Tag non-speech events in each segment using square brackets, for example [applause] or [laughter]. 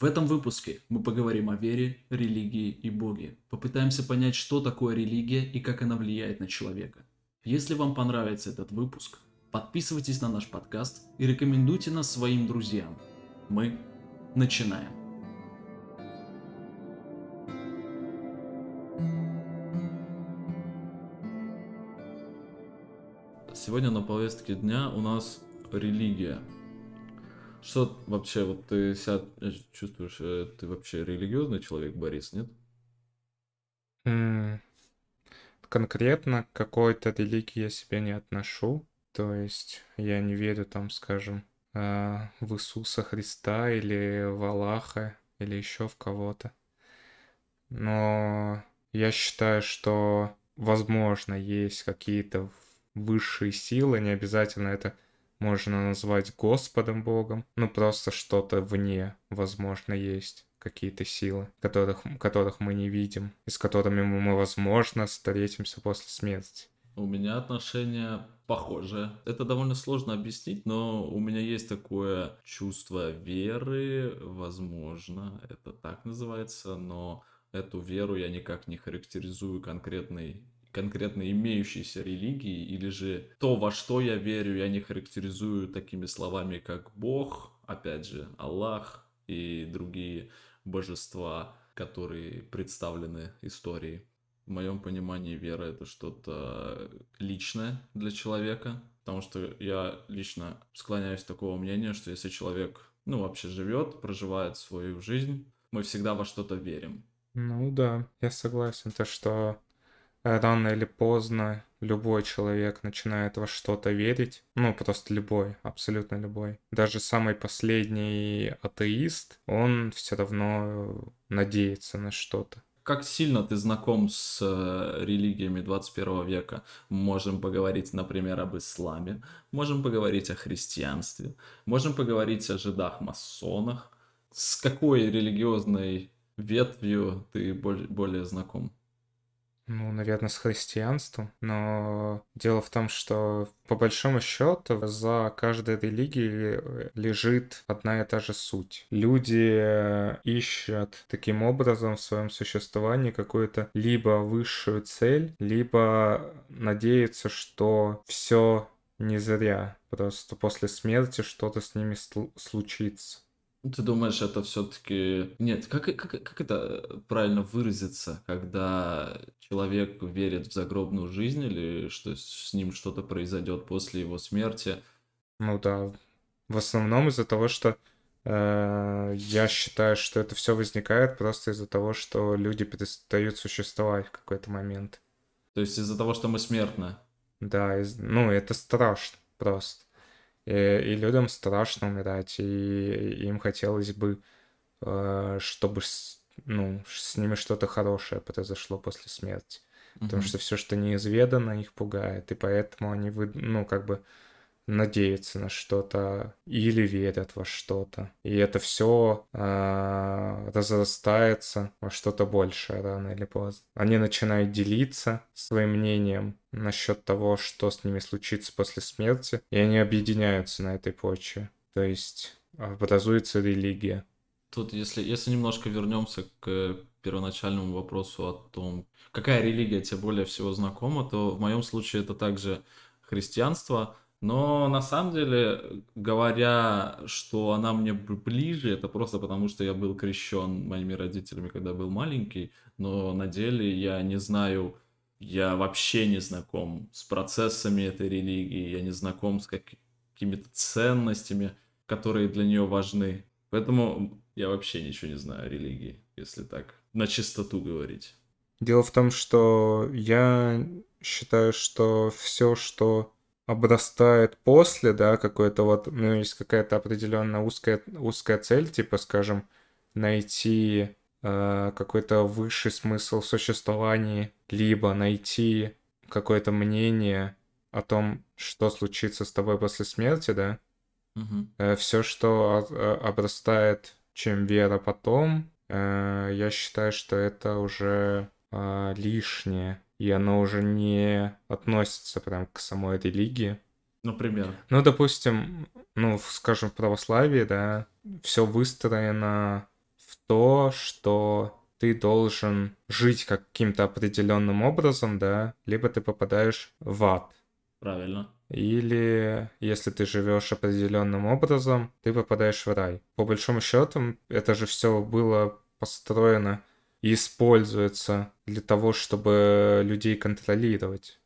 В этом выпуске мы поговорим о вере, религии и Боге. Попытаемся понять, что такое религия и как она влияет на человека. Если вам понравится этот выпуск, подписывайтесь на наш подкаст и рекомендуйте нас своим друзьям. Мы начинаем. Сегодня на повестке дня у нас религия. Что вообще, вот ты себя э, чувствуешь, э, ты вообще религиозный человек, Борис, нет? М, Конкретно к какой-то религии я себя не отношу. То есть я не верю там, скажем, а, в Иисуса Христа или в Аллаха или еще в кого-то. Но я считаю, что возможно есть какие-то высшие силы, не обязательно это можно назвать Господом Богом, ну просто что-то вне, возможно, есть какие-то силы, которых, которых мы не видим, и с которыми мы, возможно, встретимся после смерти. У меня отношения похожие. Это довольно сложно объяснить, но у меня есть такое чувство веры, возможно, это так называется, но эту веру я никак не характеризую конкретной конкретно имеющейся религии, или же то, во что я верю, я не характеризую такими словами, как Бог, опять же, Аллах и другие божества, которые представлены историей. В моем понимании вера это что-то личное для человека, потому что я лично склоняюсь к такого мнения, что если человек, ну, вообще живет, проживает свою жизнь, мы всегда во что-то верим. Ну да, я согласен, то что рано или поздно любой человек начинает во что-то верить. Ну, просто любой, абсолютно любой. Даже самый последний атеист, он все равно надеется на что-то. Как сильно ты знаком с э, религиями 21 века? Можем поговорить, например, об исламе, можем поговорить о христианстве, можем поговорить о жидах-масонах. С какой религиозной ветвью ты более знаком? Ну, наверное, с христианством. Но дело в том, что по большому счету за каждой религией э, лежит одна и та же суть. Люди ищут таким образом в своем существовании какую-то либо высшую цель, либо надеются, что все не зря. Просто после смерти что-то с ними случится. Ты думаешь, это все-таки... Нет, как, как, как это правильно выразиться, когда человек верит в загробную жизнь или что с ним что-то произойдет после его смерти? Ну да, в основном из-за того, что э, я считаю, что это все возникает просто из-за того, что люди перестают существовать в какой-то момент. То есть из-за того, что мы смертны? Да, из... ну это страшно просто. И, и людям страшно умирать, и им хотелось бы, э, чтобы с, ну, с ними что-то хорошее произошло после смерти. Потому что все, что неизведано, их пугает, и поэтому они, вы, ну, как бы надеются на что-то или верят во что-то. И это все э, а, разрастается во что-то большее рано или поздно. Они начинают делиться своим мнением насчет того, что с ними случится после смерти, и они объединяются на этой почве. То есть образуется религия. Тут, если, если немножко вернемся к первоначальному вопросу о том, какая религия тебе более всего знакома, то в моем случае это также христианство, но на самом деле, говоря, что она мне ближе, это просто потому, что я был крещен моими родителями, когда был маленький, но на деле я не знаю, я вообще не знаком с процессами этой религии, я не знаком с какими-то ценностями, которые для нее важны. Поэтому я вообще ничего не знаю о религии, если так на чистоту говорить. Дело в том, что я считаю, что все, что обрастает после, да, какой-то вот, ну, есть какая-то определенная узкая, узкая цель, типа, скажем, найти э, какой-то высший смысл существования, либо найти какое-то мнение о том, что случится с тобой после смерти, да. Угу. Э, все, что обрастает чем вера потом, э, я считаю, что это уже э, лишнее и оно уже не относится прям к самой религии. Например? Ну, допустим, ну, скажем, в православии, да, все выстроено то, что ты должен жить каким-то определенным образом, да, либо ты попадаешь в ад. Правильно. Или если ты живешь определенным образом, ты попадаешь в рай. По большому счету, это же все было построено используется для того, чтобы людей контролировать.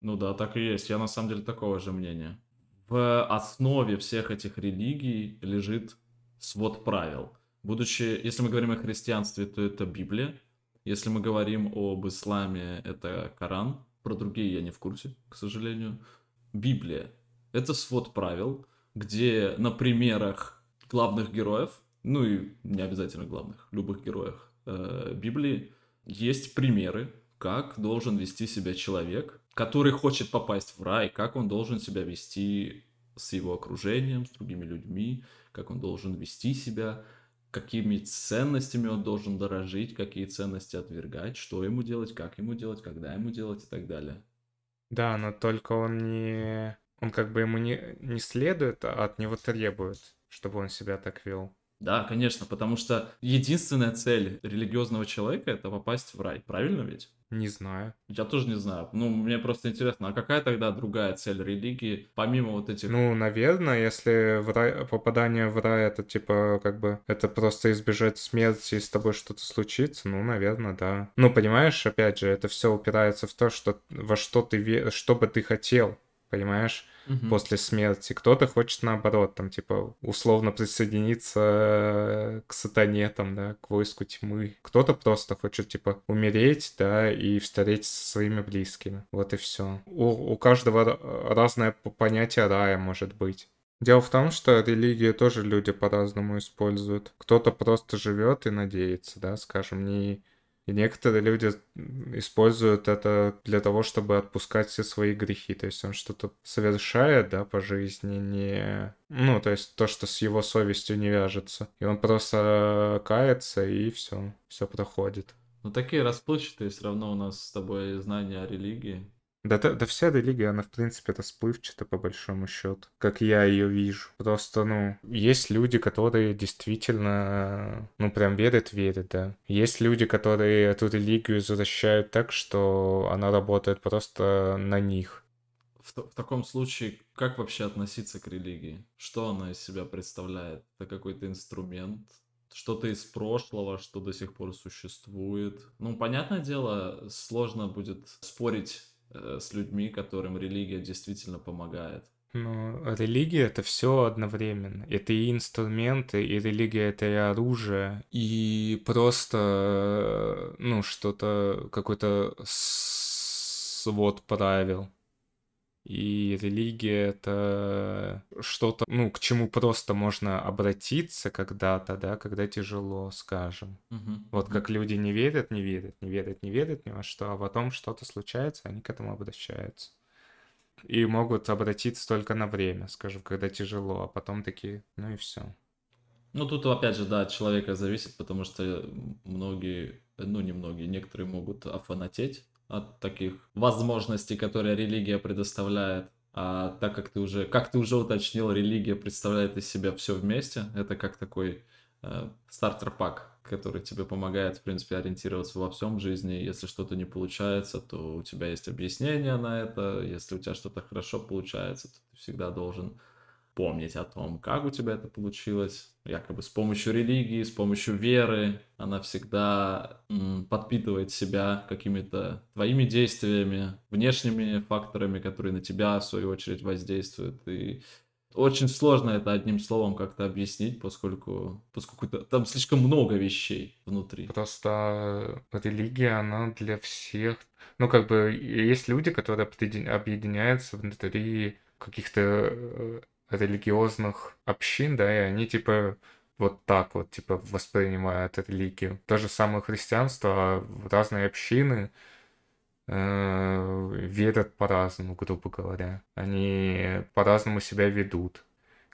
Ну да, так и есть. Я на самом деле такого же мнения. В основе всех этих религий лежит свод правил. Будучи, если мы говорим о христианстве, то это Библия. Если мы говорим об исламе, это Коран. Про другие я не в курсе, к сожалению. Библия — это свод правил, где на примерах главных героев, ну и не обязательно главных, любых героев э, Библии, есть примеры, как должен вести себя человек, который хочет попасть в рай, как он должен себя вести с его окружением, с другими людьми, как он должен вести себя, какими ценностями он должен дорожить, какие ценности отвергать, что ему делать, как ему делать, когда ему делать и так далее. Да, но только он не... Он как бы ему не, не следует, а от него требует, чтобы он себя так вел. Да, конечно, потому что единственная цель религиозного человека это попасть в рай, правильно ведь? Не знаю. Я тоже не знаю. Ну, мне просто интересно, а какая тогда другая цель религии, помимо вот этих... Ну, наверное, если в рай... попадание в рай, это типа, как бы, это просто избежать смерти и с тобой что-то случится, ну, наверное, да. Ну, понимаешь, опять же, это все упирается в то, что во что ты веришь, что бы ты хотел, понимаешь? угу. после смерти. Кто-то хочет наоборот, там, типа, условно присоединиться к сатане, там, да, к войску тьмы. Кто-то просто хочет, типа, умереть, да, и встретиться со своими близкими. Вот и все. У, у каждого разное понятие рая может быть. Дело в том, что религию тоже люди по-разному используют. Кто-то просто живет и надеется, да, скажем, не и некоторые люди используют это для того, чтобы отпускать все свои грехи. То есть он что-то совершает, да, по жизни, не... Ну, то есть то, что с его совестью не вяжется. И он просто кается, и все, все проходит. Ну, такие расплывчатые все равно у нас с тобой знания о религии. Да, да, да вся религия, она, в принципе, расплывчата, по большому счету, как я ее вижу. Просто, ну, есть люди, которые действительно, ну, прям верят, верят, да. Есть люди, которые эту религию защищают так, что она работает просто на них. В, в таком случае, как вообще относиться к религии? Что она из себя представляет? Это какой-то инструмент? что-то из прошлого, что до сих пор существует. Ну, понятное дело, сложно будет спорить с людьми, которым религия действительно помогает. Ну, религия это все одновременно. Это и инструменты, и религия это и оружие, и просто, ну, что-то, какой-то свод правил. И религия это что-то, ну, к чему просто можно обратиться когда-то, да, когда тяжело, скажем. Угу, вот угу. как люди не верят, не верят, не верят, не верят ни во что, а потом что-то случается, они к этому обращаются. И могут обратиться только на время, скажем, когда тяжело, а потом такие, ну и все. Ну, тут опять же, да, от человека зависит, потому что многие, ну, не многие, некоторые могут офанатеть от таких возможностей, которые религия предоставляет. А так как ты уже, как ты уже уточнил, религия представляет из себя все вместе. Это как такой э, стартер-пак, который тебе помогает, в принципе, ориентироваться во всем жизни. Если что-то не получается, то у тебя есть объяснение на это. Если у тебя что-то хорошо получается, то ты всегда должен помнить о том, как у тебя это получилось. Якобы с помощью религии, с помощью веры она всегда подпитывает себя какими-то твоими действиями, внешними факторами, которые на тебя, в свою очередь, воздействуют. И очень сложно это одним словом как-то объяснить, поскольку, поскольку там слишком много вещей внутри. Просто религия, она для всех... Ну, как бы, есть люди, которые объединяются внутри каких-то э, религиозных общин, да, и они типа вот так вот, типа, воспринимают религию. То же самое христианство, а разные общины э, верят по-разному, грубо говоря. Они по-разному себя ведут.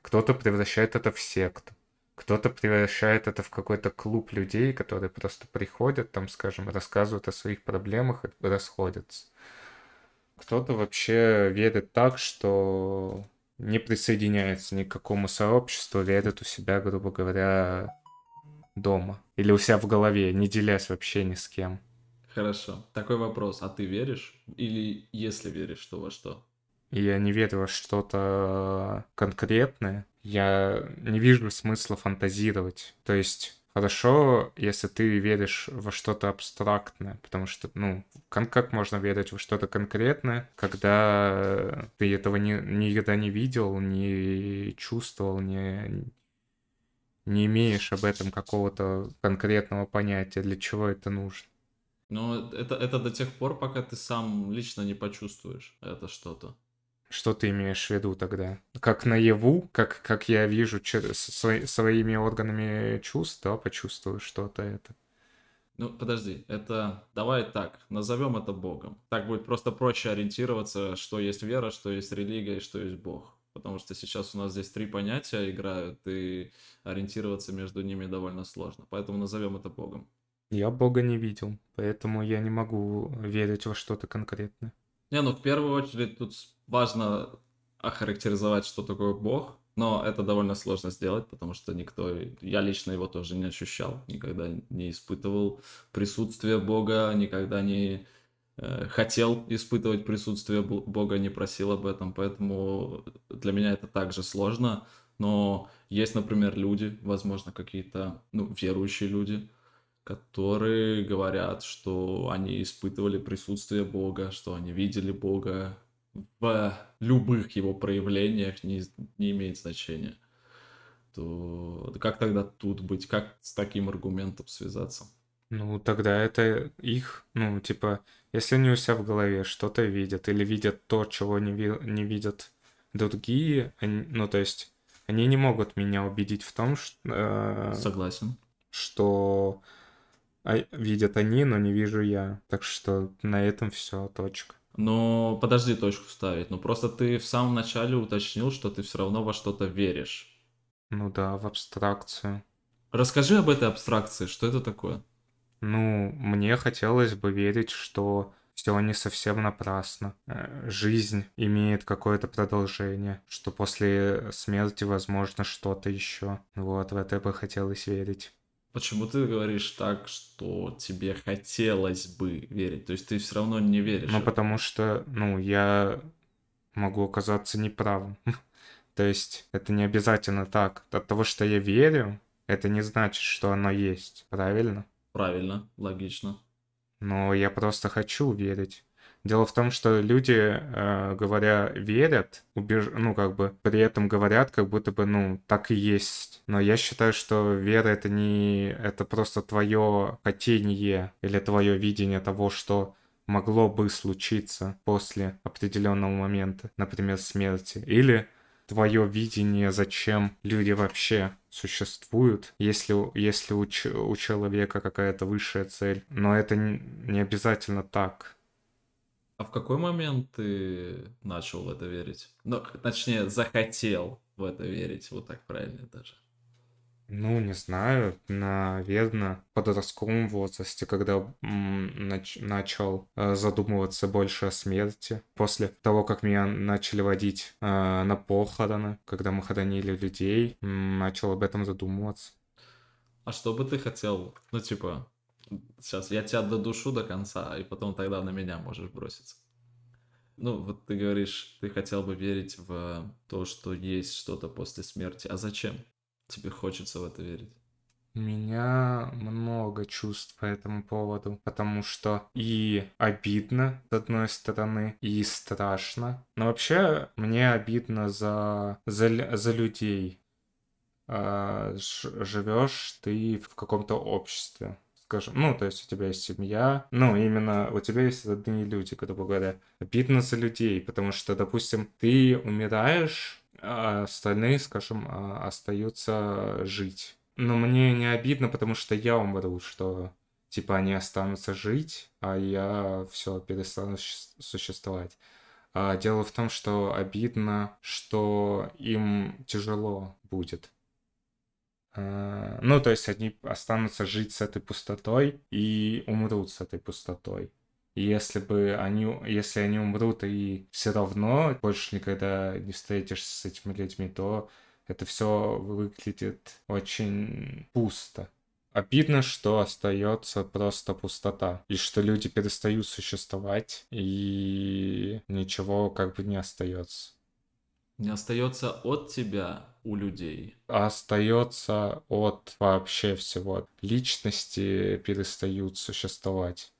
Кто-то превращает это в секту. Кто-то превращает это в какой-то клуб людей, которые просто приходят, там, скажем, рассказывают о своих проблемах и расходятся. Кто-то вообще верит так, что не присоединяется ни к какому сообществу, верит у себя, грубо говоря, дома. Или у себя в голове, не делясь вообще ни с кем. Хорошо. Такой вопрос. А ты веришь? Или если веришь, то во что? Я не верю во что-то конкретное. Я не вижу смысла фантазировать. То есть хорошо, если ты веришь во что-то абстрактное, потому что, ну, как, можно верить во что-то конкретное, когда ты этого не, никогда не видел, не чувствовал, не, не имеешь об этом какого-то конкретного понятия, для чего это нужно. Но это, это до тех пор, пока ты сам лично не почувствуешь это что-то. Что ты имеешь в виду тогда? Как наяву, как, как я вижу через свои, своими органами чувств, да, почувствую что-то это. Ну, подожди, это... Давай так, назовем это Богом. Так будет просто проще ориентироваться, что есть вера, что есть религия и что есть Бог. Потому что сейчас у нас здесь три понятия играют, и ориентироваться между ними довольно сложно. Поэтому назовем это Богом. Я Бога не видел, поэтому я не могу верить во что-то конкретное. Не, ну в первую очередь тут важно охарактеризовать, что такое Бог, но это довольно сложно сделать, потому что никто, я лично его тоже не ощущал, никогда не испытывал присутствие Бога, никогда не э, хотел испытывать присутствие Бога, не просил об этом, поэтому для меня это также сложно, но есть, например, люди, возможно, какие-то, ну, верующие люди, которые говорят, что они испытывали присутствие Бога, что они видели Бога в любых его проявлениях, не, не имеет значения. То как тогда тут быть? Как с таким аргументом связаться? Ну, тогда это их, ну, типа, если они у себя в голове что-то видят или видят то, чего не, ви- не видят другие, они, ну, то есть, они не могут меня убедить в том, что... Э, Согласен. Что а видят они, но не вижу я. Так что на этом все, точка. Но подожди точку ставить. Ну просто ты в самом начале уточнил, что ты все равно во что-то веришь. Ну да, в абстракцию. Расскажи об этой абстракции, что это такое? Ну, мне хотелось бы верить, что все не совсем напрасно. Э, жизнь имеет какое-то продолжение, что после смерти возможно что-то еще. Вот, в это бы хотелось верить. Почему ты говоришь так, что тебе хотелось бы верить? То есть ты все равно не веришь? Ну, потому что, ну, я могу оказаться неправым. [laughs] То есть это не обязательно так. От того, что я верю, это не значит, что оно есть. Правильно? Правильно, логично. Но я просто хочу верить. Дело в том, что люди, э, говоря, верят, убеж... ну, как бы, при этом говорят, как будто бы, ну, так и есть. Но я считаю, что вера это не... Это просто твое хотение или твое видение того, что могло бы случиться после определенного момента, например, смерти. Или твое видение, зачем люди вообще существуют, если, если у, у человека какая-то высшая цель. Но это не обязательно так. А в какой момент ты начал в это верить? Ну, точнее, захотел в это верить, вот так правильно даже. Ну, не знаю, наверное, в подростковом возрасте, когда нач- начал э, задумываться больше о смерти. После того, как меня начали водить э, на похороны, когда мы хоронили людей, начал об этом задумываться. А что бы ты хотел, ну, типа, Сейчас я тебя додушу до конца, и потом тогда на меня можешь броситься. Ну, вот ты говоришь, ты хотел бы верить в то, что есть что-то после смерти. А зачем тебе хочется в это верить? У меня много чувств по этому поводу, потому что и обидно, с одной стороны, и страшно. Но вообще мне обидно за, за, за людей. А, живешь ты в каком-то обществе скажем, ну, то есть у тебя есть семья, ну, именно у тебя есть родные люди, грубо говоря. Обидно за людей, потому что, допустим, ты умираешь, а остальные, скажем, а, остаются жить. Но мне не обидно, потому что я умру, что типа они останутся жить, а я все перестану существовать. А дело в том, что обидно, что им тяжело будет. Э, ну, то есть они останутся жить с этой пустотой и умрут с этой пустотой. И если бы они, если они умрут и все равно больше никогда не встретишься с этими людьми, то это все выглядит очень пусто. Обидно, что остается просто пустота, и что люди перестают существовать, и ничего как бы не остается. Не остается от тебя у людей. А остается от вообще всего. Личности перестают существовать.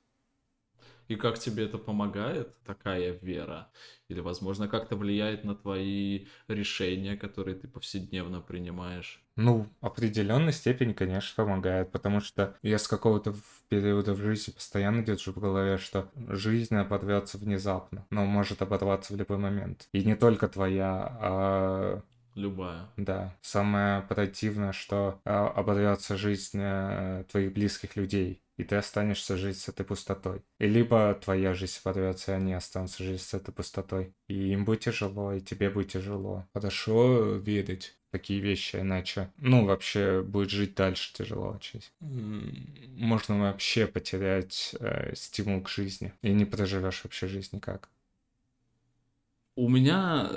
И как тебе это помогает, такая вера? Или, возможно, как-то влияет на твои решения, которые ты повседневно принимаешь? Ну, определенной степени, конечно, помогает, потому что я с какого-то периода в жизни постоянно держу в голове, что жизнь оборвется внезапно, но может оборваться в любой момент. И не только твоя, а Любая. Да. Самое противное, что а, оборвется жизнь э, твоих близких людей и ты останешься жить с этой пустотой. И либо твоя жизнь порвется, и они останутся жить с этой пустотой. И им будет тяжело, и тебе будет тяжело. Хорошо верить такие вещи, иначе, ну, вообще будет жить дальше тяжело очень. Можно вообще потерять э, стимул к жизни, и не проживешь вообще жизнь никак. У меня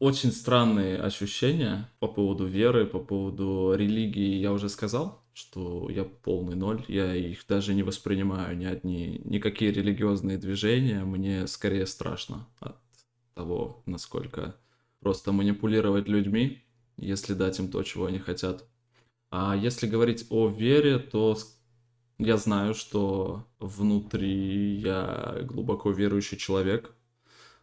очень странные ощущения по поводу веры, по поводу религии, я уже сказал что я полный ноль, я их даже не воспринимаю ни одни, никакие религиозные движения, мне скорее страшно от того, насколько просто манипулировать людьми, если дать им то, чего они хотят. А если говорить о вере, то я знаю, что внутри я глубоко верующий человек.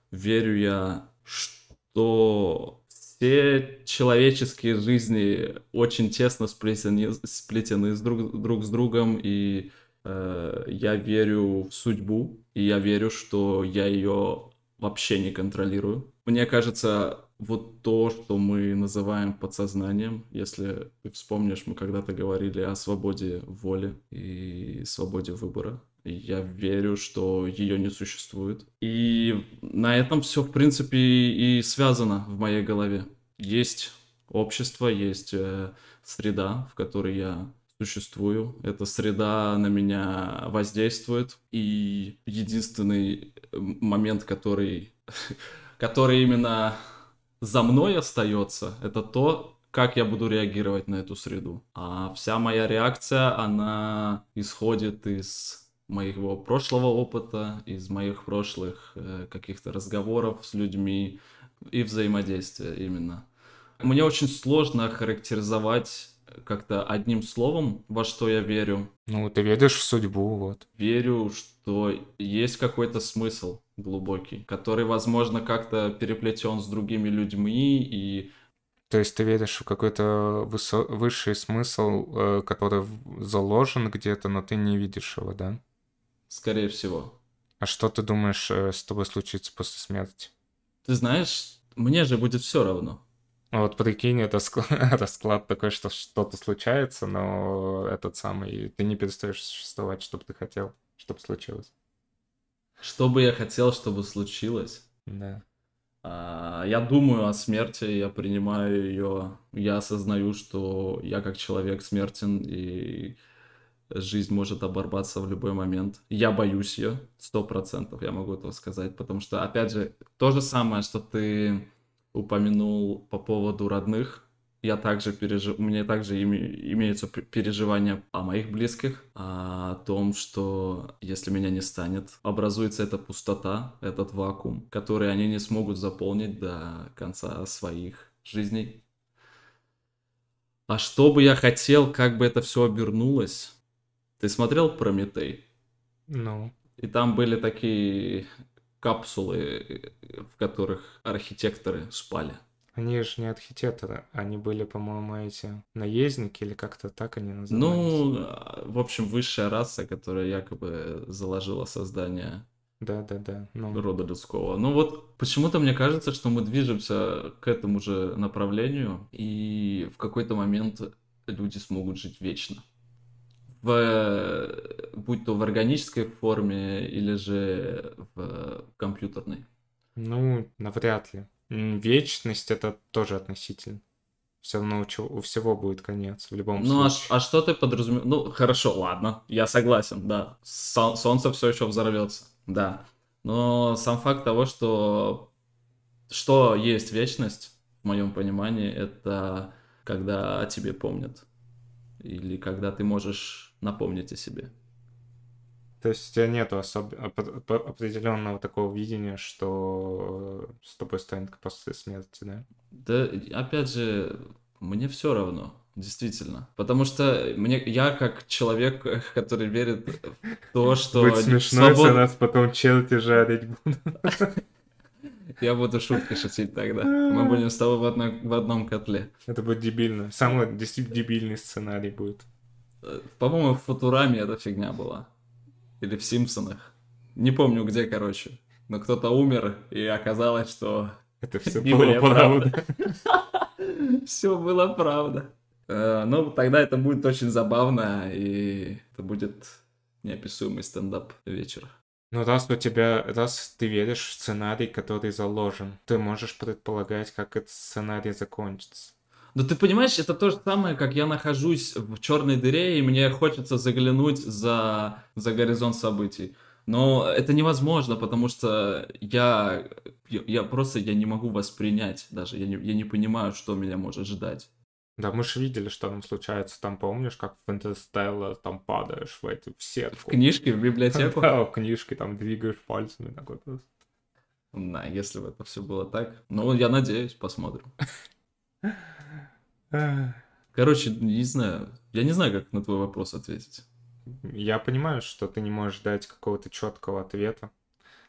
Верю я, что все человеческие жизни очень тесно сплетены, сплетены с друг, друг с другом, и э, я верю в судьбу, и я верю, что я ее вообще не контролирую. Мне кажется, вот то, что мы называем подсознанием, если ты вспомнишь, мы когда-то говорили о свободе воли и свободе выбора. Я верю, что ее не существует. И на этом все, в принципе, и связано в моей голове. Есть общество, есть э, среда, в которой я существую. Эта среда на меня воздействует. И единственный э, момент, который, [laughs] который именно за мной остается, это то, как я буду реагировать на эту среду. А вся моя реакция, она исходит из моего прошлого опыта, из моих прошлых э, каких-то разговоров с людьми и взаимодействия именно. Мне очень сложно характеризовать как-то одним словом, во что я верю. Ну, ты веришь в судьбу, вот. Верю, что есть какой-то смысл глубокий, который, возможно, как-то переплетен с другими людьми и то есть ты веришь в какой-то высо- высший смысл, э, который заложен где-то, но ты не видишь его, да? Скорее всего. А что ты думаешь э, с тобой случится после смерти? Ты знаешь, мне же будет все равно. Ну вот прикинь, это [laughs] расклад такой, что что-то случается, но этот самый, ты не перестаешь существовать, что бы ты хотел, чтобы случилось. Что бы я хотел, чтобы случилось? Да. А, я думаю о смерти, я принимаю ее, я осознаю, что я как человек смертен, и жизнь может оборваться в любой момент. Я боюсь ее, сто процентов, я могу это сказать, потому что, опять же, то же самое, что ты упомянул по поводу родных. Я также пережив... У меня также име... имеются переживания о моих близких, о том, что если меня не станет, образуется эта пустота, этот вакуум, который они не смогут заполнить до конца своих жизней. А что бы я хотел, как бы это все обернулось? Ты смотрел Прометей? Ну. И там были такие капсулы, в которых архитекторы спали. Они же не архитекторы, они были, по-моему, эти наездники или как-то так они назывались. Ну, в общем, высшая раса, которая якобы заложила создание да, да, да. Ну. рода людского. Ну вот почему-то мне кажется, что мы движемся к этому же направлению, и в какой-то момент люди смогут жить вечно в, будь то в органической форме или же в компьютерной? Ну, навряд ли. Вечность это тоже относительно. Все равно у, всего будет конец в любом ну, а случае. Ну, а, а что ты подразумеваешь? Ну, хорошо, ладно, я согласен, да. Сол- солнце все еще взорвется, да. Но сам факт того, что что есть вечность, в моем понимании, это когда о тебе помнят или когда ты можешь напомнить о себе. То есть у тебя нету особ... определенного такого видения, что с тобой станет после смерти, да? Да, опять же, мне все равно, действительно. Потому что мне, я как человек, [laughs] который верит в то, что... Будет смешно, свобод... нас потом черти жарить будут. [laughs] Я буду шутки шутить тогда. Мы будем с тобой в, одно, в одном котле. Это будет дебильно. Самый действительно дебильный сценарий будет. По-моему, в Футураме эта фигня была. Или в Симпсонах. Не помню где, короче. Но кто-то умер, и оказалось, что... Это все [laughs] [laughs] было правда. Все было правда. Ну, тогда это будет очень забавно, и это будет неописуемый стендап вечер. Ну, раз у тебя, раз ты веришь в сценарий, который заложен, ты можешь предполагать, как этот сценарий закончится. Но ты понимаешь, это то же самое, как я нахожусь в черной дыре, и мне хочется заглянуть за, за горизонт событий. Но это невозможно, потому что я, я просто я не могу воспринять даже, я не, я не понимаю, что меня может ждать. Да, мы же видели, что там случается. Там помнишь, как в Интерстелла там падаешь в эти в сетку. В книжке, в библиотеку? [laughs] Да, в книжке там двигаешь пальцами такой просто. Да, если бы это все было так. Ну, я надеюсь, посмотрим. [laughs] Короче, не знаю. Я не знаю, как на твой вопрос ответить. Я понимаю, что ты не можешь дать какого-то четкого ответа.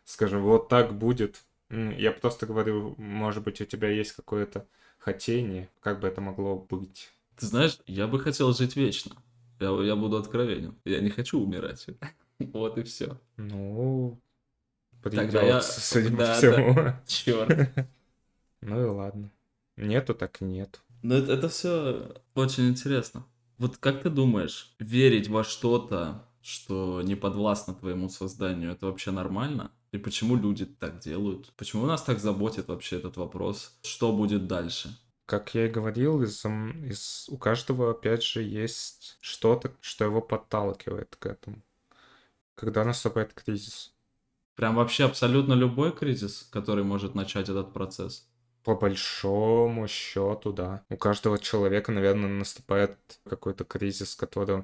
Скажем, вот так будет. Я просто говорю, может быть, у тебя есть какое-то хотение, как бы это могло быть. Ты знаешь, я бы хотел жить вечно. Я, я буду откровенен. Я не хочу умирать. [laughs] Вот и все. Ну, придется, я... судя по всему. Да. Черт. [laughs] Ну и ладно. Нету так нету. Но это, это все очень интересно. Вот как ты думаешь, верить во что-то, что не подвластно твоему созданию, это вообще нормально? И почему люди так делают? Почему нас так заботит вообще этот вопрос? Что будет дальше? Как я и говорил, из, из, у каждого, опять же, есть что-то, что его подталкивает к этому. Когда наступает кризис. Прям вообще абсолютно любой кризис, который может начать этот процесс? По большому счету, да. У каждого человека, наверное, наступает какой-то кризис, который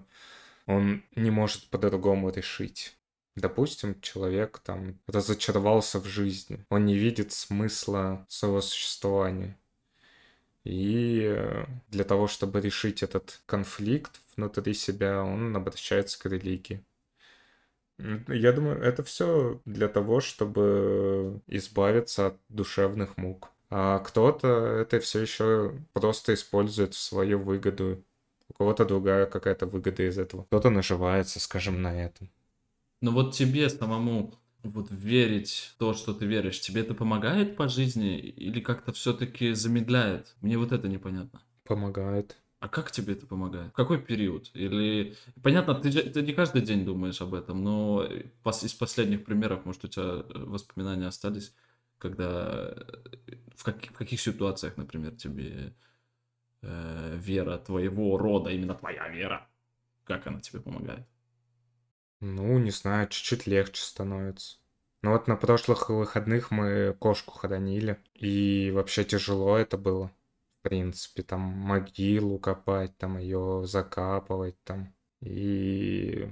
он не может по-другому решить. Допустим, человек там разочаровался в жизни, он не видит смысла своего существования. И э, для того, чтобы решить этот конфликт внутри себя, он обращается к религии. Я думаю, это все для того, чтобы избавиться от душевных мук. А кто-то это все еще просто использует в свою выгоду. У кого-то другая какая-то выгода из этого. Кто-то наживается, скажем, на этом. Но вот тебе самому вот верить в то, что ты веришь, тебе это помогает по жизни или как-то все-таки замедляет? Мне вот это непонятно. Помогает. А как тебе это помогает? В какой период? Или понятно, ты, ты не каждый день думаешь об этом, но из последних примеров, может, у тебя воспоминания остались когда в, как, в каких ситуациях, например, тебе э, вера твоего рода, именно твоя вера, как она тебе помогает? Ну, не знаю, чуть-чуть легче становится. Ну вот на прошлых выходных мы кошку хоронили, и вообще тяжело это было. В принципе, там могилу копать, там ее закапывать, там. И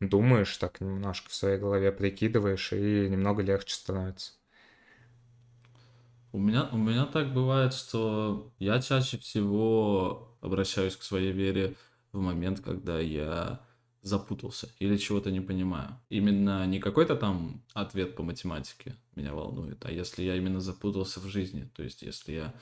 думаешь так немножко в своей голове, прикидываешь, и немного легче становится. У меня, у меня так бывает, что я чаще всего обращаюсь к своей вере в момент, когда я запутался или чего-то не понимаю. Именно не какой-то там ответ по математике меня волнует, а если я именно запутался в жизни, то есть если я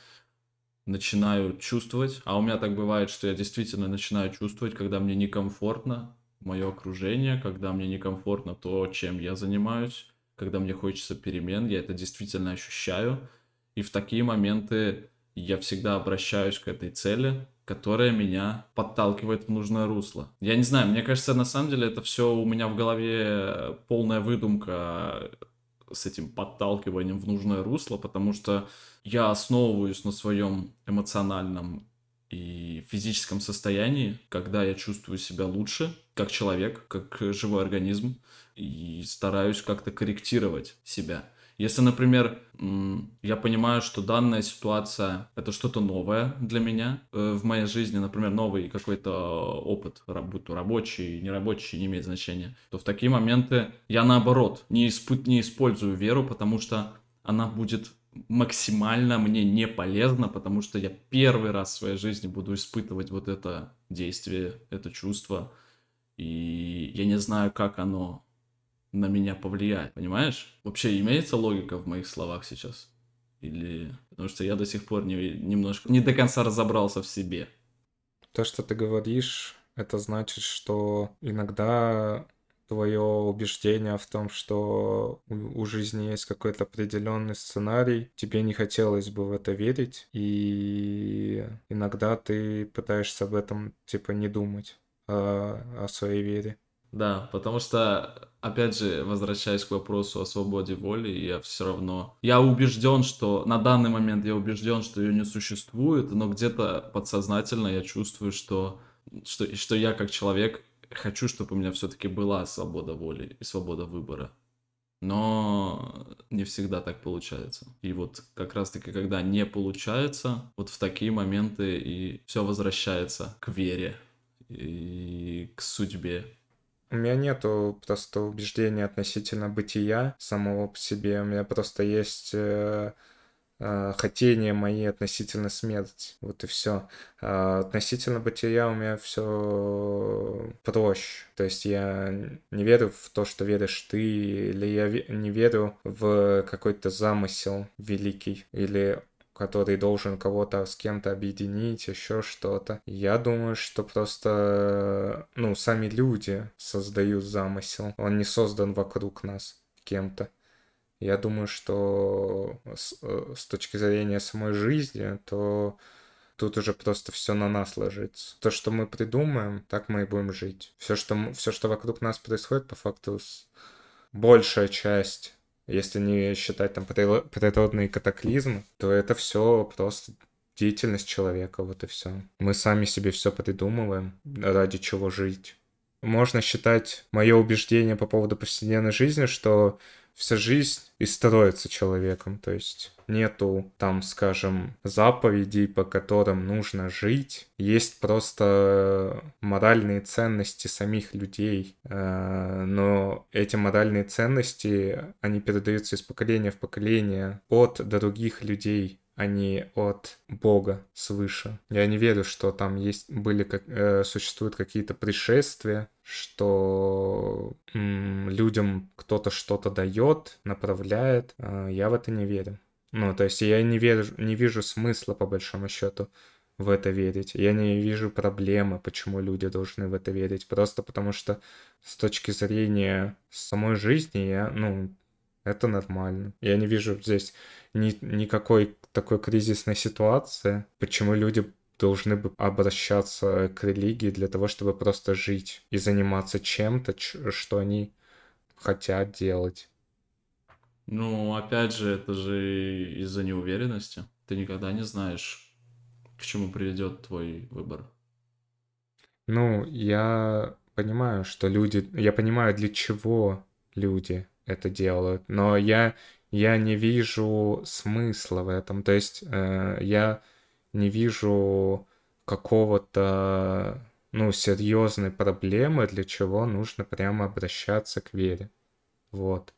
начинаю чувствовать, а у меня так бывает, что я действительно начинаю чувствовать, когда мне некомфортно мое окружение, когда мне некомфортно то, чем я занимаюсь, когда мне хочется перемен, я это действительно ощущаю, и в такие моменты я всегда обращаюсь к этой цели, которая меня подталкивает в нужное русло. Я не знаю, мне кажется, на самом деле это все у меня в голове полная выдумка с этим подталкиванием в нужное русло, потому что я основываюсь на своем эмоциональном и физическом состоянии, когда я чувствую себя лучше, как человек, как живой организм, и стараюсь как-то корректировать себя. Если, например, я понимаю, что данная ситуация это что-то новое для меня э, в моей жизни, например, новый какой-то опыт, будь то рабочий, нерабочий, не имеет значения, то в такие моменты я наоборот не, испыт, не использую веру, потому что она будет максимально мне не полезно, потому что я первый раз в своей жизни буду испытывать вот это действие, это чувство, и я не знаю, как оно на меня повлияет, понимаешь? Вообще имеется логика в моих словах сейчас? Или... Потому что я до сих пор не, немножко не до конца разобрался в себе. То, что ты говоришь, это значит, что иногда твое убеждение в том, что у, жизни есть какой-то определенный сценарий, тебе не хотелось бы в это верить, и иногда ты пытаешься об этом типа не думать о, о своей вере. Да, потому что, опять же, возвращаясь к вопросу о свободе воли, я все равно... Я убежден, что... На данный момент я убежден, что ее не существует, но где-то подсознательно я чувствую, что, что, что я как человек хочу, чтобы у меня все-таки была свобода воли и свобода выбора. Но не всегда так получается. И вот как раз-таки, когда не получается, вот в такие моменты и все возвращается к вере и к судьбе. У меня нету просто убеждения относительно бытия самого по себе. У меня просто есть э, э, хотения мои относительно смерти. Вот и все. А относительно бытия у меня все проще. То есть я не верю в то, что веришь ты, или я не верю в какой-то замысел великий, или который должен кого-то с кем-то объединить, еще что-то. Я думаю, что просто, ну, сами люди создают замысел. Он не создан вокруг нас кем-то. Я думаю, что с, э, с точки зрения самой жизни, то тут уже просто все на нас ложится. То, что мы придумаем, так мы и будем жить. Все, что, все, что вокруг нас происходит, по факту, большая часть если не считать там природные катаклизмы, то это все просто деятельность человека, вот и все. Мы сами себе все придумываем, ради чего жить. Можно считать мое убеждение по поводу повседневной жизни, что вся жизнь и строится человеком. То есть нету там, скажем, заповедей, по которым нужно жить. Есть просто моральные ценности самих людей. Э, но эти моральные ценности, они передаются из поколения в поколение от других людей а не от Бога свыше. Я не верю, что там есть, были, как, э, существуют какие-то пришествия, что м, людям кто-то что-то дает, направляет. Э, я в это не верю. Ну, то есть я не, верю, не вижу смысла, по большому счету, в это верить. Я не вижу проблемы, почему люди должны в это верить. Просто потому что с точки зрения самой жизни я, ну, это нормально. Я не вижу здесь ни, никакой такой кризисной ситуации, почему люди должны бы обращаться к религии для того, чтобы просто жить и заниматься чем-то, что они хотят делать. Ну, опять же, это же из-за неуверенности. Ты никогда не знаешь, к чему приведет твой выбор. Ну, я понимаю, что люди... Я понимаю, для чего люди это делают, но я я не вижу смысла в этом. То есть э, я не вижу какого-то, ну, серьезной проблемы, для чего нужно прямо обращаться к вере. Вот.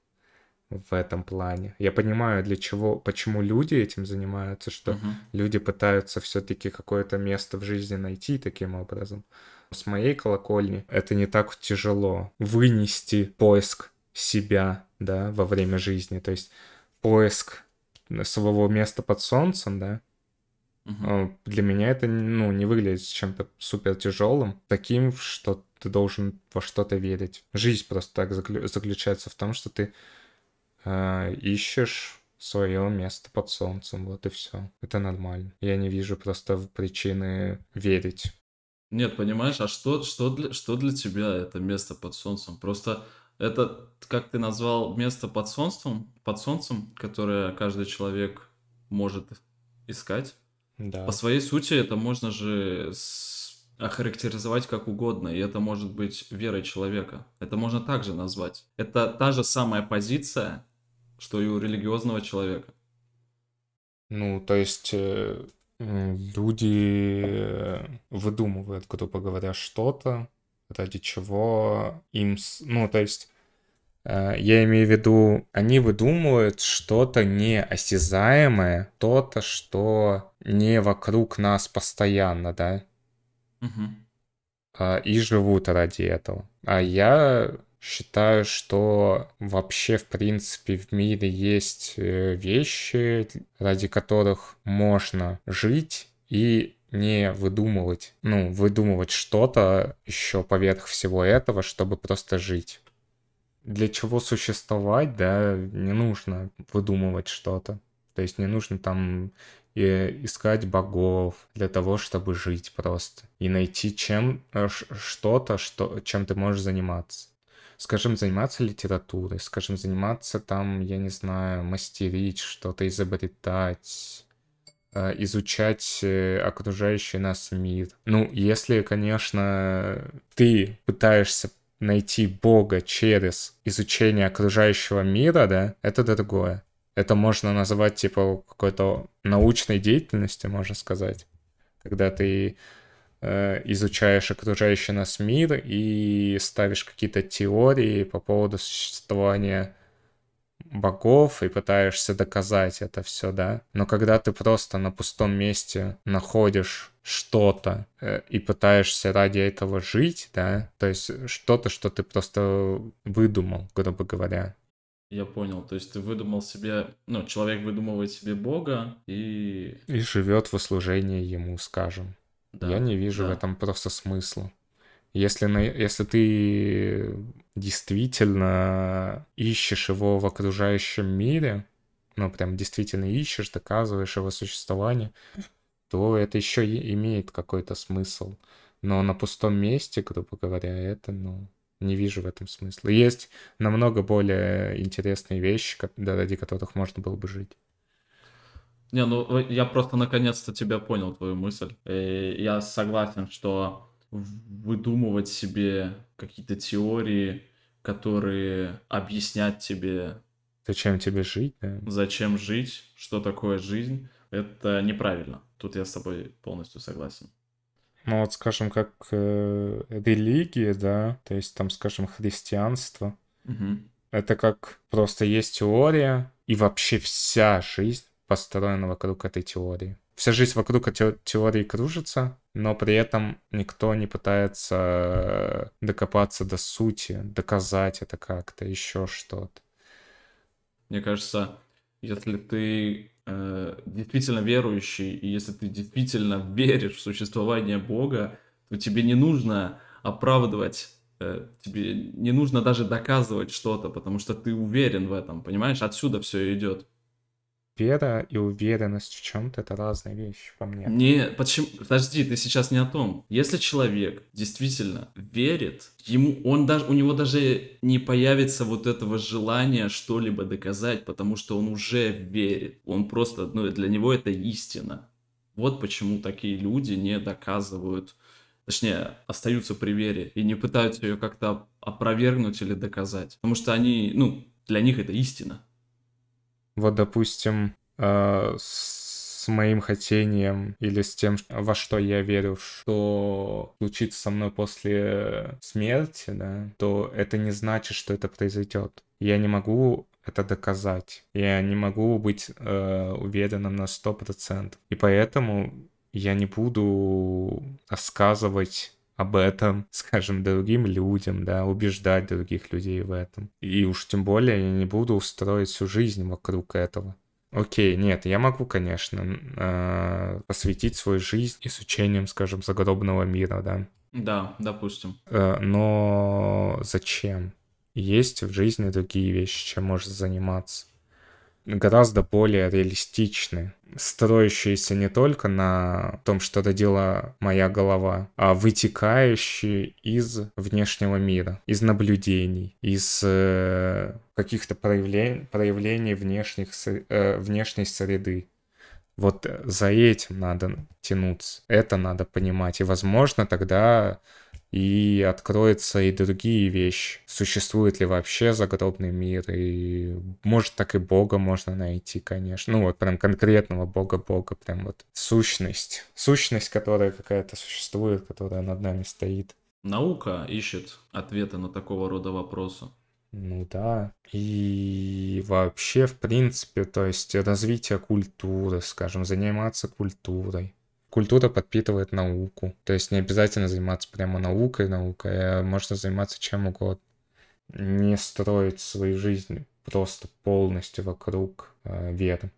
В этом плане. Я понимаю, для чего, почему люди этим занимаются, что uh-huh. люди пытаются все-таки какое-то место в жизни найти таким образом. С моей колокольни это не так тяжело вынести поиск себя, да, во время жизни. То есть поиск своего места под солнцем, да, угу. для меня это, ну, не выглядит чем-то супер тяжелым, таким, что ты должен во что-то верить. Жизнь просто так заключается в том, что ты э, ищешь свое место под солнцем, вот и все. Это нормально. Я не вижу просто причины верить. Нет, понимаешь, а что, что, для, что для тебя это место под солнцем? Просто это, как ты назвал, место под солнцем, под солнцем, которое каждый человек может искать. Да. По своей сути, это можно же охарактеризовать как угодно, и это может быть верой человека. Это можно также назвать. Это та же самая позиция, что и у религиозного человека. Ну, то есть э, люди э, выдумывают, грубо говоря, что-то, ради чего им... Ну, то есть э, я имею в виду, они выдумывают что-то неосязаемое, то-то, что не вокруг нас постоянно, да? Угу. И живут ради этого. А я считаю, что вообще, в принципе, в мире есть э, вещи, ради которых можно жить и не выдумывать, ну, выдумывать что-то еще поверх всего этого, чтобы просто жить. Для чего существовать, да, не нужно выдумывать что-то. То есть не нужно там и искать богов для того, чтобы жить просто. И найти чем э, что-то, что, чем ты можешь заниматься скажем, заниматься литературой, скажем, заниматься там, я не знаю, мастерить, что-то изобретать, э, изучать э, окружающий нас мир. Ну, если, конечно, ты пытаешься найти Бога через изучение окружающего мира, да, это другое. Это можно назвать, типа, какой-то научной деятельностью, можно сказать. Когда ты Э, изучаешь окружающий нас мир и ставишь какие-то теории по поводу существования богов и пытаешься доказать это все, да. Но когда ты просто на пустом месте находишь что-то э, и пытаешься ради этого жить, да, то есть что-то, что ты просто выдумал, грубо говоря. Я понял. То есть ты выдумал себе, ну, человек выдумывает себе Бога и... И живет в служении ему, скажем. Да, Я не вижу да. в этом просто смысла. Если, на, если ты действительно ищешь его в окружающем мире, ну, прям действительно ищешь, доказываешь его существование, то это еще и имеет какой-то смысл. Но на пустом месте, грубо говоря, это, ну, не вижу в этом смысла. Есть намного более интересные вещи, ради которых можно было бы жить. Не, ну я просто наконец-то тебя понял, твою мысль. И э, я согласен, что выдумывать себе какие-то теории, которые объяснят тебе... Зачем тебе жить, да? Зачем жить, что такое жизнь, это неправильно. Тут я с тобой полностью согласен. Ну вот, скажем, как э, религия, да, то есть там, скажем, христианство. Угу. Это как просто есть теория, и вообще вся жизнь построена вокруг этой теории. Вся жизнь вокруг теории кружится, но при этом никто не пытается докопаться до сути, доказать это как-то, еще что-то. Мне кажется, если ты э, действительно верующий, и если ты действительно веришь в существование Бога, то тебе не нужно оправдывать э, тебе не нужно даже доказывать что-то, потому что ты уверен в этом, понимаешь? Отсюда все идет вера и уверенность в чем-то это разные вещи по мне. Не, почему? Подожди, ты сейчас не о том. Если человек действительно верит, ему он даже у него даже не появится вот этого желания что-либо доказать, потому что он уже верит. Он просто, ну, для него это истина. Вот почему такие люди не доказывают, точнее, остаются при вере и не пытаются ее как-то опровергнуть или доказать. Потому что они, ну, для них это истина вот, допустим, э, с моим хотением или с тем, во что я верю, что случится со мной после смерти, да, то это не значит, что это произойдет. Я не могу это доказать. Я не могу быть э, уверенным на сто процентов. И поэтому я не буду рассказывать об этом, [laughs] скажем, другим людям, да, убеждать других людей в этом. И уж тем более я не буду устроить всю жизнь вокруг этого. Окей, нет, я могу, конечно, э, посвятить свою жизнь изучением, скажем, загробного мира, да. Да, допустим. Э, но зачем? Есть в жизни другие вещи, чем можно заниматься гораздо более реалистичны, строящиеся не только на том, что родила моя голова, а вытекающие из внешнего мира, из наблюдений, из э, каких-то проявлений, проявлений внешних, э, внешней среды. Вот за этим надо тянуться, это надо понимать. И, возможно, тогда и откроются и другие вещи. Существует ли вообще загробный мир, и может так и Бога можно найти, конечно. Ну вот прям конкретного Бога-Бога, прям вот сущность. Сущность, которая какая-то существует, которая над нами стоит. Наука ищет ответы на такого рода вопросы. Ну да. И вообще, в принципе, то есть развитие культуры, скажем, заниматься культурой. Культура подпитывает науку. То есть не обязательно заниматься прямо наукой, наукой, а можно заниматься чем угодно. Не строить свою жизнь просто полностью вокруг э, веры.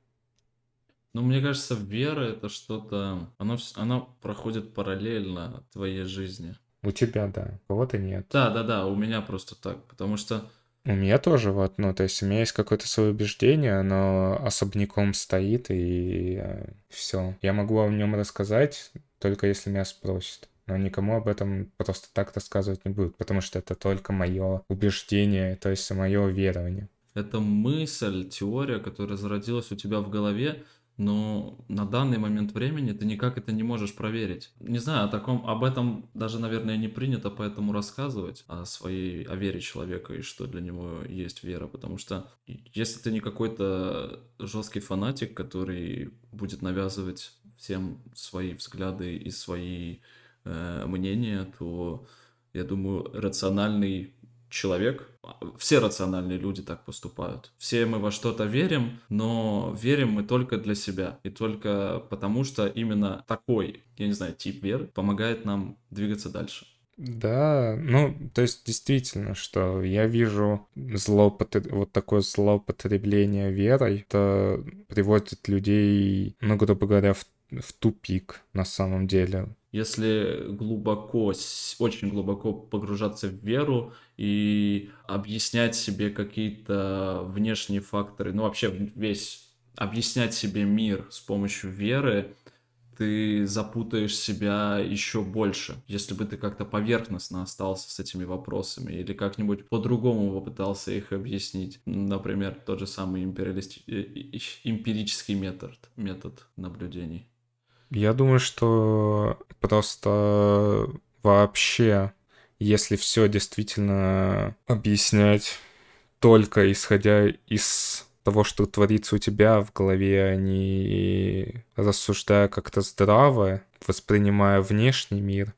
Ну, мне кажется, вера это что-то, оно, оно проходит параллельно твоей жизни. У тебя, да, у кого-то нет. Да, да, да, у меня просто так, потому что у меня тоже вот, ну, то есть у меня есть какое-то свое убеждение, оно особняком стоит, и э, все. Я могу о нем рассказать, только если меня спросят. Но никому об этом просто так рассказывать не будут, потому что это только мое убеждение, то есть мое верование. Это мысль, теория, которая зародилась у тебя в голове, но на данный момент времени ты никак это не можешь проверить. Не знаю, о таком, об этом даже, наверное, не принято поэтому рассказывать, о своей, о вере человека и что для него есть вера, потому что если ты не какой-то жесткий фанатик, который будет навязывать всем свои взгляды и свои э, мнения, то я думаю, рациональный человек, все рациональные люди так поступают. Все мы во что-то верим, но верим мы только для себя. И только потому, что именно такой, я не знаю, тип веры помогает нам двигаться дальше. Да, ну, то есть действительно, что я вижу злоупотр... вот такое злоупотребление верой, это приводит людей, ну, грубо говоря, в, в тупик на самом деле если глубоко, очень глубоко погружаться в веру и объяснять себе какие-то внешние факторы, ну вообще весь объяснять себе мир с помощью веры, ты запутаешь себя еще больше, если бы ты как-то поверхностно остался с этими вопросами или как-нибудь по-другому попытался их объяснить. Например, тот же самый империалисти... Э, эмпирический метод, метод наблюдений. Я думаю, что просто вообще, если все действительно объяснять только исходя из того, что творится у тебя в голове, а не рассуждая как-то здраво, воспринимая внешний мир,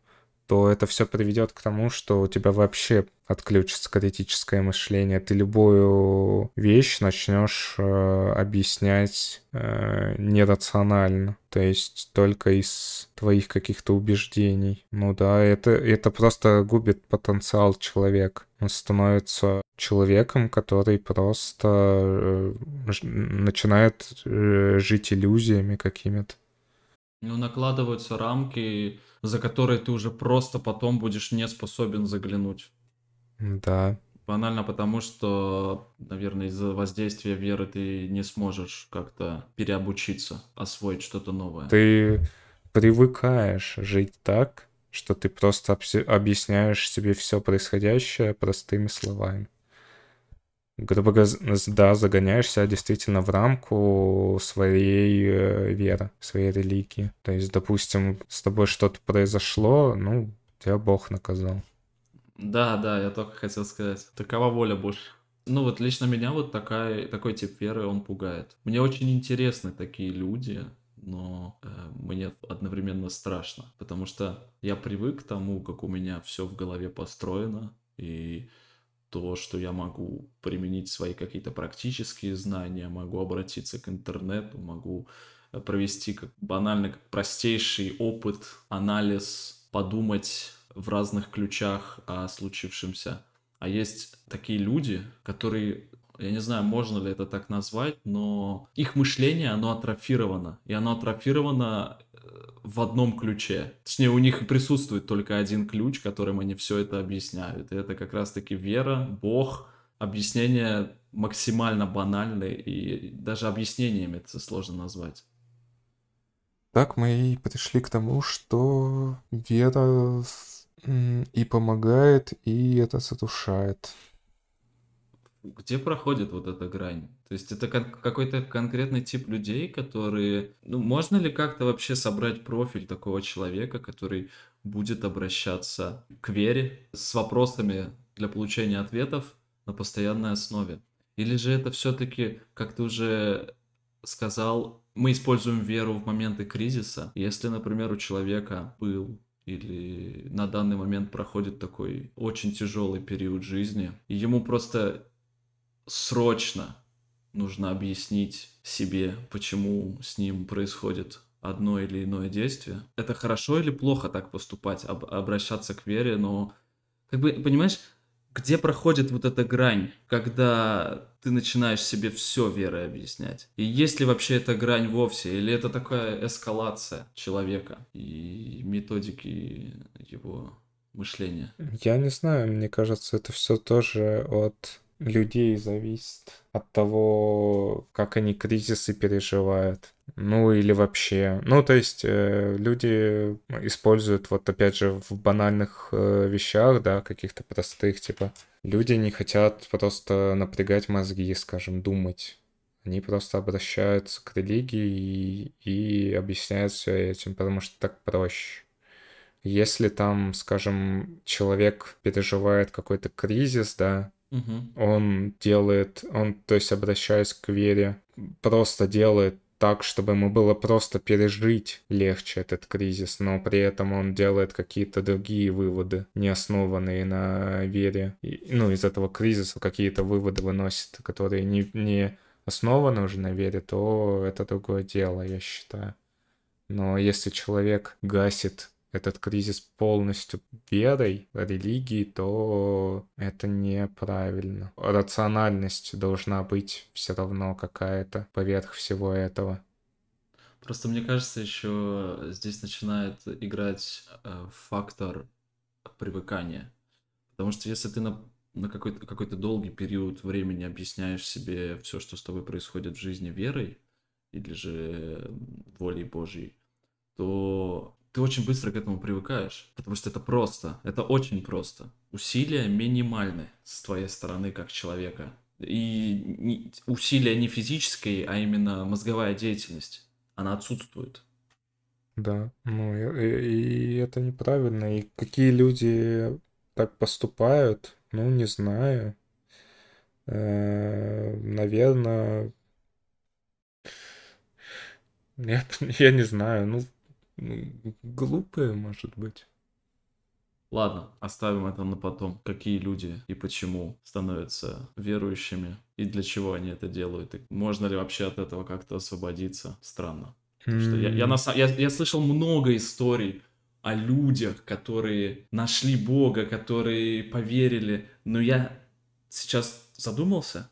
то это все приведет к тому, что у тебя вообще отключится критическое мышление. Ты любую вещь начнешь э, объяснять э, нерационально, то есть только из твоих каких-то убеждений. Ну да, это, это просто губит потенциал человека. Он становится человеком, который просто э, начинает э, жить иллюзиями какими-то. Ну, накладываются рамки, за которые ты уже просто потом будешь не способен заглянуть. Да. Банально потому, что, наверное, из-за воздействия веры ты не сможешь как-то переобучиться, освоить что-то новое. Ты привыкаешь жить так, что ты просто объясняешь себе все происходящее простыми словами грубо говоря, да, загоняешься действительно в рамку своей э, веры, своей религии. То есть, допустим, с тобой что-то произошло, ну, тебя Бог наказал. Да, да, я только хотел сказать. Такова воля Божья. Ну вот лично меня вот такая, такой тип веры, он пугает. Мне очень интересны такие люди, но э, мне одновременно страшно, потому что я привык к тому, как у меня все в голове построено, и то, что я могу применить свои какие-то практические знания, могу обратиться к интернету, могу э, провести как банально, как простейший опыт, анализ, подумать в разных ключах о случившемся. А есть такие люди, которые, я не знаю, можно ли это так назвать, но их мышление, оно атрофировано. И оно атрофировано в одном ключе. Точнее, у них присутствует только один ключ, которым они все это объясняют. И это как раз-таки вера, Бог, объяснение максимально банальное, и даже объяснениями это сложно назвать. Так мы и пришли к тому, что вера и помогает, и это задушает. Где проходит вот эта грань? То есть это кон- какой-то конкретный тип людей, которые... Ну, можно ли как-то вообще собрать профиль такого человека, который будет обращаться к вере с вопросами для получения ответов на постоянной основе? Или же это все-таки, как ты уже сказал, мы используем веру в моменты кризиса. Если, например, у человека был или на данный момент проходит такой очень тяжелый период жизни, и ему просто срочно нужно объяснить себе, почему с ним происходит одно или иное действие. Это хорошо или плохо так поступать, об, обращаться к вере, но как бы, понимаешь, где проходит вот эта грань, когда ты начинаешь себе все верой объяснять? И есть ли вообще эта грань вовсе? Или это такая эскалация человека и методики его мышления? Я не знаю, мне кажется, это все тоже от людей зависит, от того, как они кризисы переживают. Ну или вообще. Ну то есть э, люди используют вот опять же в банальных э, вещах, да, каких-то простых, типа люди не хотят просто напрягать мозги, скажем, думать. Они просто обращаются к религии и, и объясняют все этим, потому что так проще. Если там, скажем, человек переживает какой-то кризис, да, Угу. он делает, он, то есть, обращаясь к вере, просто делает так, чтобы ему было просто пережить легче этот кризис, но при этом он делает какие-то другие выводы, не основанные на вере. И, ну, из этого кризиса какие-то выводы выносит, которые не, не основаны уже на вере, то это другое дело, я считаю. Но если человек гасит этот кризис полностью верой, религией, то это неправильно. Рациональность должна быть все равно какая-то поверх всего этого. Просто мне кажется, еще здесь начинает играть э, фактор привыкания. Потому что если ты на, на какой-то какой долгий период времени объясняешь себе все, что с тобой происходит в жизни верой, или же волей Божьей, то ты очень быстро к этому привыкаешь, потому что это просто, это очень просто. Усилия минимальны с твоей стороны как человека. И усилия не физические, а именно мозговая деятельность, она отсутствует. Да, ну и, и это неправильно. И какие люди так поступают, ну не знаю. Э, наверное, [laughs] нет, я не знаю. Ну, Глупые, может быть. Ладно, оставим это на потом. Какие люди и почему становятся верующими, и для чего они это делают, и можно ли вообще от этого как-то освободиться? Странно. Что я, я, на, я, я слышал много историй о людях, которые нашли Бога, которые поверили, но я сейчас задумался,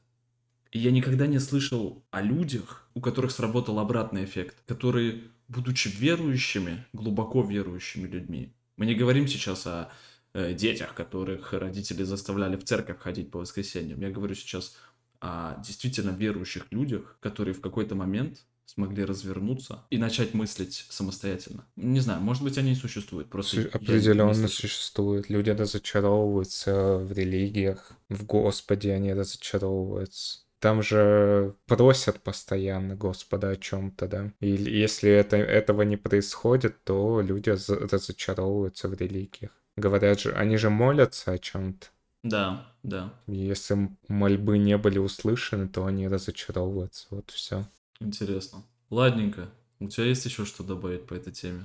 и я никогда не слышал о людях, у которых сработал обратный эффект, которые будучи верующими, глубоко верующими людьми. Мы не говорим сейчас о э, детях, которых родители заставляли в церковь ходить по воскресеньям. Я говорю сейчас о действительно верующих людях, которые в какой-то момент смогли развернуться и начать мыслить самостоятельно. Не знаю, может быть, они и существуют. Просто Определенно существуют. Люди разочаровываются в религиях, в Господе они разочаровываются. Там же просят постоянно Господа о чем-то, да. И если это, этого не происходит, то люди разочаровываются в религиях. Говорят же, они же молятся о чем-то. Да, да. Если мольбы не были услышаны, то они разочаровываются. Вот все. Интересно. Ладненько. У тебя есть еще что добавить по этой теме?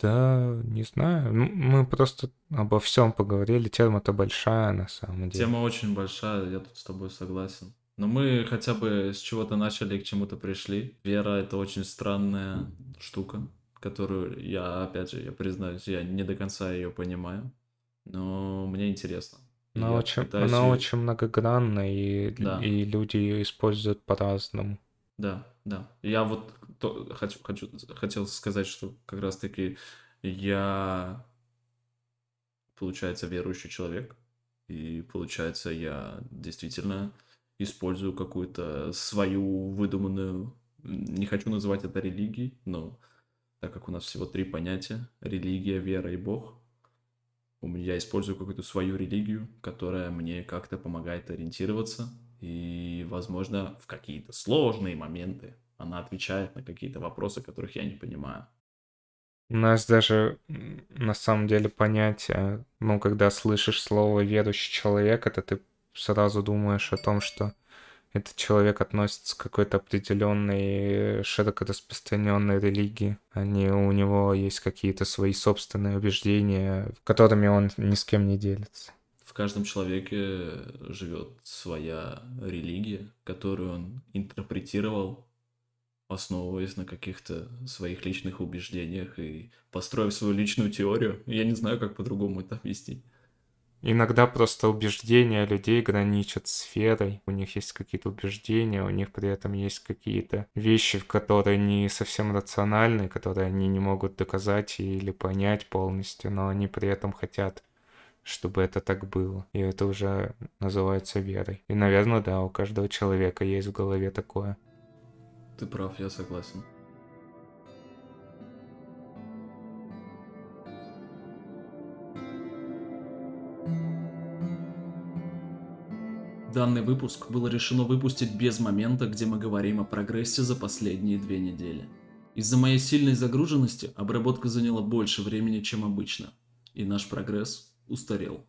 Да, не знаю. Мы просто обо всем поговорили. Тема-то большая на самом деле. Тема очень большая, я тут с тобой согласен. Но мы хотя бы с чего-то начали, к чему-то пришли. Вера — это очень странная штука, которую я, опять же, я признаюсь, я не до конца ее понимаю, но мне интересно. Она, очень, она ее... очень многогранна, и, да. и люди ее используют по-разному. Да, да. Я вот то, хочу, хочу, хотел сказать, что как раз-таки я, получается, верующий человек, и получается, я действительно использую какую-то свою выдуманную, не хочу называть это религией, но так как у нас всего три понятия, религия, вера и Бог, я использую какую-то свою религию, которая мне как-то помогает ориентироваться. И, возможно, в какие-то сложные моменты она отвечает на какие-то вопросы, которых я не понимаю. У нас даже на самом деле понятие, ну, когда слышишь слово верующий человек, это ты сразу думаешь о том, что этот человек относится к какой-то определенной широко распространенной религии. Они, у него есть какие-то свои собственные убеждения, которыми он ни с кем не делится. В каждом человеке живет своя религия, которую он интерпретировал, основываясь на каких-то своих личных убеждениях и построив свою личную теорию. Я не знаю, как по-другому это объяснить. Иногда просто убеждения людей граничат с верой. У них есть какие-то убеждения, у них при этом есть какие-то вещи, которые не совсем рациональны, которые они не могут доказать или понять полностью, но они при этом хотят чтобы это так было. И это уже называется верой. И, наверное, да, у каждого человека есть в голове такое. Ты прав, я согласен. Данный выпуск было решено выпустить без момента, где мы говорим о прогрессе за последние две недели. Из-за моей сильной загруженности обработка заняла больше времени, чем обычно, и наш прогресс устарел.